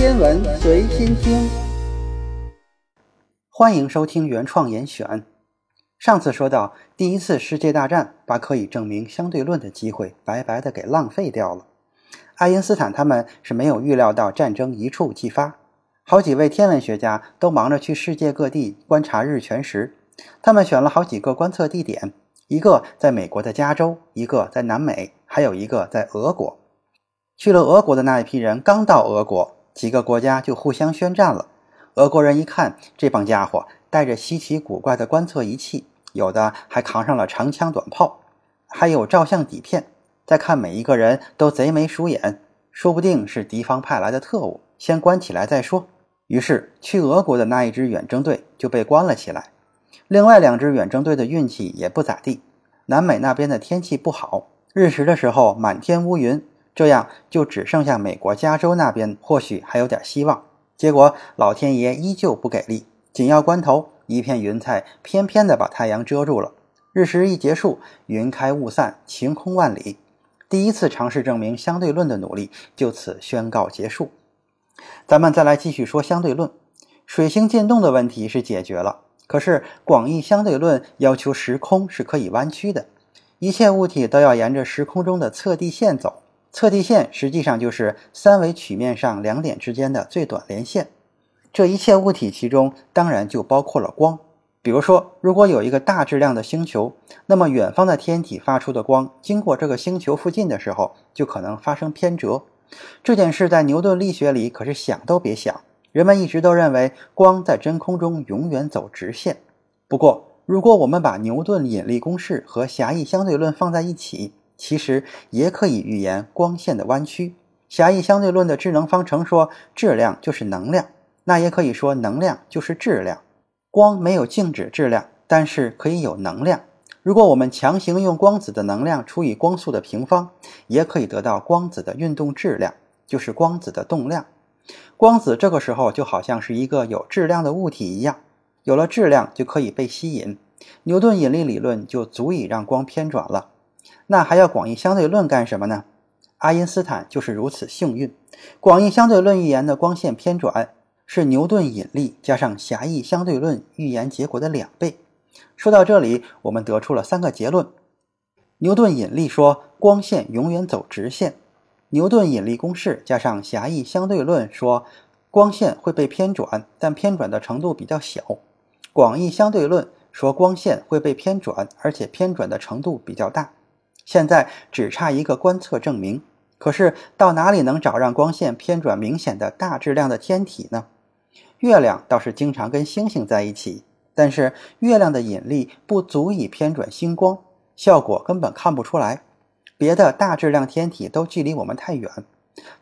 天文随心听，欢迎收听原创严选。上次说到，第一次世界大战把可以证明相对论的机会白白的给浪费掉了。爱因斯坦他们是没有预料到战争一触即发，好几位天文学家都忙着去世界各地观察日全食。他们选了好几个观测地点，一个在美国的加州，一个在南美，还有一个在俄国。去了俄国的那一批人刚到俄国，几个国家就互相宣战了。俄国人一看这帮家伙带着稀奇古怪的观测仪器，有的还扛上了长枪短炮，还有照相底片。再看每一个人都贼眉鼠眼，说不定是敌方派来的特务，先关起来再说。于是去俄国的那一支远征队就被关了起来。另外两支远征队的运气也不咋地，南美那边的天气不好，日食的时候满天乌云。这样就只剩下美国加州那边或许还有点希望，结果老天爷依旧不给力，紧要关头，一片云彩偏偏的把太阳遮住了。日食一结束，云开雾散，晴空万里，第一次尝试证明相对论的努力就此宣告结束。咱们再来继续说相对论，水星进动的问题是解决了，可是广义相对论要求时空是可以弯曲的，一切物体都要沿着时空中的测地线走。测地线实际上就是三维曲面上两点之间的最短连线。这一切物体其中当然就包括了光。比如说，如果有一个大质量的星球，那么远方的天体发出的光经过这个星球附近的时候，就可能发生偏折。这件事在牛顿力学里可是想都别想。人们一直都认为光在真空中永远走直线。不过，如果我们把牛顿引力公式和狭义相对论放在一起，其实也可以预言光线的弯曲。狭义相对论的智能方程说质量就是能量，那也可以说能量就是质量。光没有静止质量，但是可以有能量。如果我们强行用光子的能量除以光速的平方，也可以得到光子的运动质量，就是光子的动量。光子这个时候就好像是一个有质量的物体一样，有了质量就可以被吸引。牛顿引力理论就足以让光偏转了。那还要广义相对论干什么呢？爱因斯坦就是如此幸运。广义相对论预言的光线偏转是牛顿引力加上狭义相对论预言结果的两倍。说到这里，我们得出了三个结论：牛顿引力说光线永远走直线；牛顿引力公式加上狭义相对论说光线会被偏转，但偏转的程度比较小；广义相对论说光线会被偏转，而且偏转的程度比较大。现在只差一个观测证明，可是到哪里能找让光线偏转明显的大质量的天体呢？月亮倒是经常跟星星在一起，但是月亮的引力不足以偏转星光，效果根本看不出来。别的大质量天体都距离我们太远，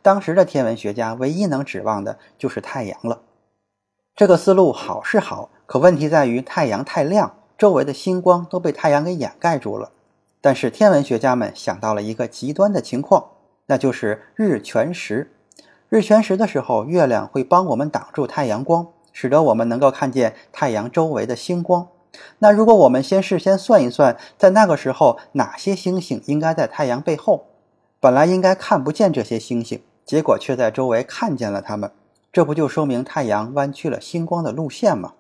当时的天文学家唯一能指望的就是太阳了。这个思路好是好，可问题在于太阳太亮，周围的星光都被太阳给掩盖住了。但是天文学家们想到了一个极端的情况，那就是日全食。日全食的时候，月亮会帮我们挡住太阳光，使得我们能够看见太阳周围的星光。那如果我们先事先算一算，在那个时候哪些星星应该在太阳背后，本来应该看不见这些星星，结果却在周围看见了它们，这不就说明太阳弯曲了星光的路线吗？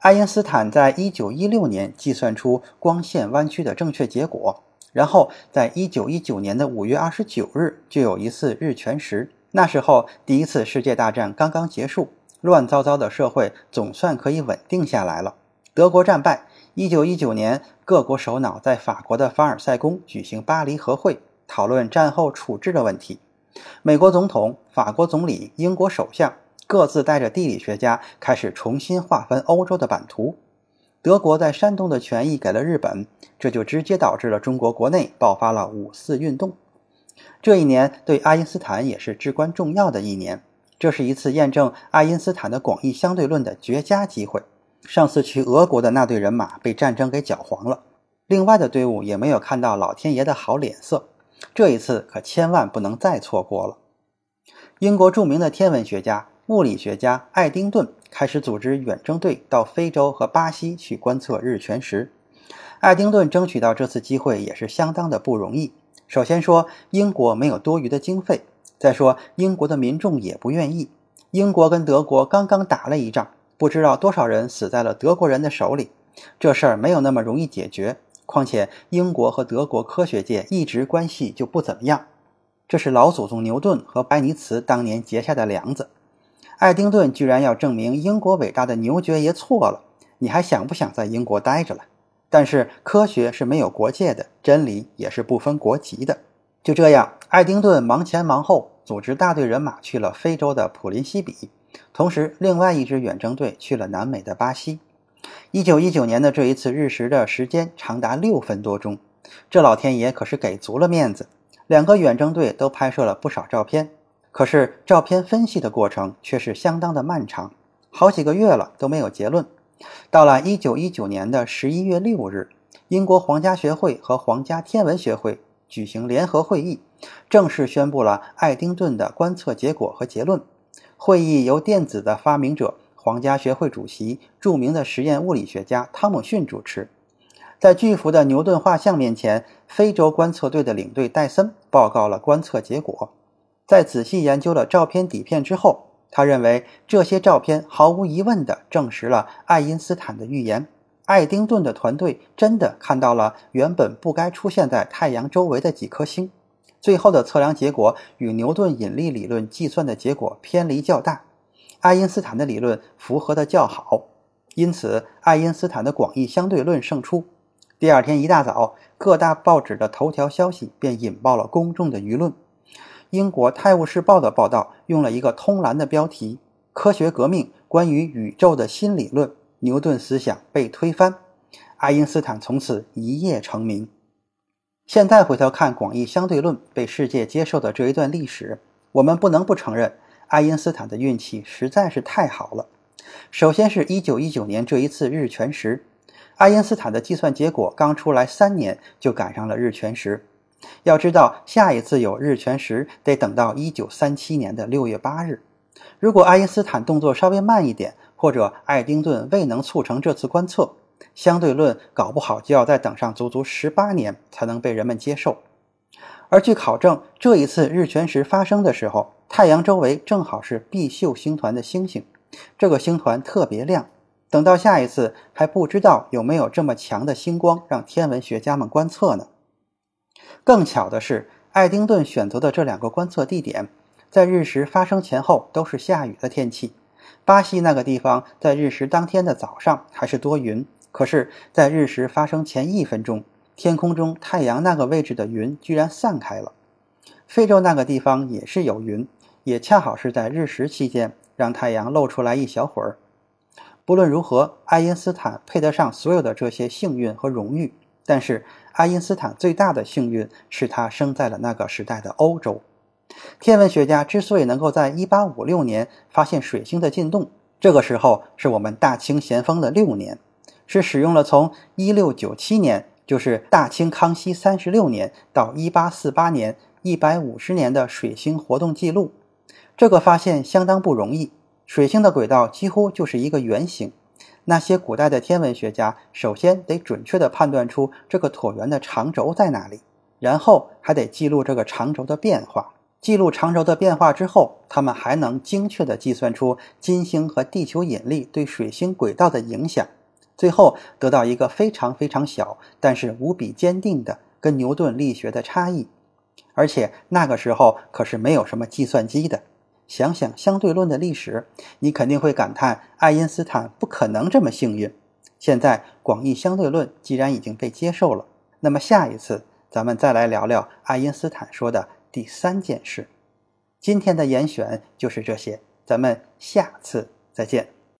爱因斯坦在一九一六年计算出光线弯曲的正确结果，然后在一九一九年的五月二十九日就有一次日全食。那时候第一次世界大战刚刚结束，乱糟糟的社会总算可以稳定下来了。德国战败，一九一九年各国首脑在法国的凡尔赛宫举行巴黎和会，讨论战后处置的问题。美国总统、法国总理、英国首相。各自带着地理学家开始重新划分欧洲的版图。德国在山东的权益给了日本，这就直接导致了中国国内爆发了五四运动。这一年对爱因斯坦也是至关重要的一年，这是一次验证爱因斯坦的广义相对论的绝佳机会。上次去俄国的那队人马被战争给搅黄了，另外的队伍也没有看到老天爷的好脸色，这一次可千万不能再错过了。英国著名的天文学家。物理学家爱丁顿开始组织远征队到非洲和巴西去观测日全食。爱丁顿争取到这次机会也是相当的不容易。首先说，英国没有多余的经费，再说，英国的民众也不愿意。英国跟德国刚刚打了一仗，不知道多少人死在了德国人的手里，这事儿没有那么容易解决。况且，英国和德国科学界一直关系就不怎么样。这是老祖宗牛顿和白尼茨当年结下的梁子。爱丁顿居然要证明英国伟大的牛爵爷错了，你还想不想在英国待着了？但是科学是没有国界的，真理也是不分国籍的。就这样，爱丁顿忙前忙后，组织大队人马去了非洲的普林西比，同时另外一支远征队去了南美的巴西。一九一九年的这一次日食的时间长达六分多钟，这老天爷可是给足了面子。两个远征队都拍摄了不少照片，可是照片分析的过程却是相当的漫长，好几个月了都没有结论。到了一九一九年的十一月六日，英国皇家学会和皇家天文学会举行联合会议，正式宣布了爱丁顿的观测结果和结论。会议由电子的发明者、皇家学会主席、著名的实验物理学家汤姆逊主持。在巨幅的牛顿画像面前，非洲观测队的领队戴森报告了观测结果。在仔细研究了照片底片之后，他认为这些照片毫无疑问地证实了爱因斯坦的预言：爱丁顿的团队真的看到了原本不该出现在太阳周围的几颗星。最后的测量结果与牛顿引力理论计算的结果偏离较大，爱因斯坦的理论符合的较好，因此爱因斯坦的广义相对论胜出。第二天一大早，各大报纸的头条消息便引爆了公众的舆论。英国《泰晤士报》的报道用了一个通栏的标题：“科学革命，关于宇宙的新理论，牛顿思想被推翻，爱因斯坦从此一夜成名。”现在回头看广义相对论被世界接受的这一段历史，我们不能不承认爱因斯坦的运气实在是太好了。首先是一九一九年这一次日全食。爱因斯坦的计算结果刚出来三年，就赶上了日全食。要知道，下一次有日全食得等到一九三七年的六月八日。如果爱因斯坦动作稍微慢一点，或者爱丁顿未能促成这次观测，相对论搞不好就要再等上足足十八年才能被人们接受。而据考证，这一次日全食发生的时候，太阳周围正好是毕宿星团的星星，这个星团特别亮。等到下一次，还不知道有没有这么强的星光让天文学家们观测呢。更巧的是，爱丁顿选择的这两个观测地点，在日食发生前后都是下雨的天气。巴西那个地方在日食当天的早上还是多云，可是，在日食发生前一分钟，天空中太阳那个位置的云居然散开了。非洲那个地方也是有云，也恰好是在日食期间让太阳露出来一小会儿。不论如何，爱因斯坦配得上所有的这些幸运和荣誉。但是，爱因斯坦最大的幸运是他生在了那个时代的欧洲。天文学家之所以能够在1856年发现水星的进动，这个时候是我们大清咸丰的六年，是使用了从1697年，就是大清康熙三十六年到1848年150年的水星活动记录。这个发现相当不容易。水星的轨道几乎就是一个圆形，那些古代的天文学家首先得准确地判断出这个椭圆的长轴在哪里，然后还得记录这个长轴的变化。记录长轴的变化之后，他们还能精确地计算出金星和地球引力对水星轨道的影响，最后得到一个非常非常小，但是无比坚定的跟牛顿力学的差异。而且那个时候可是没有什么计算机的。想想相对论的历史，你肯定会感叹爱因斯坦不可能这么幸运。现在广义相对论既然已经被接受了，那么下一次咱们再来聊聊爱因斯坦说的第三件事。今天的严选就是这些，咱们下次再见。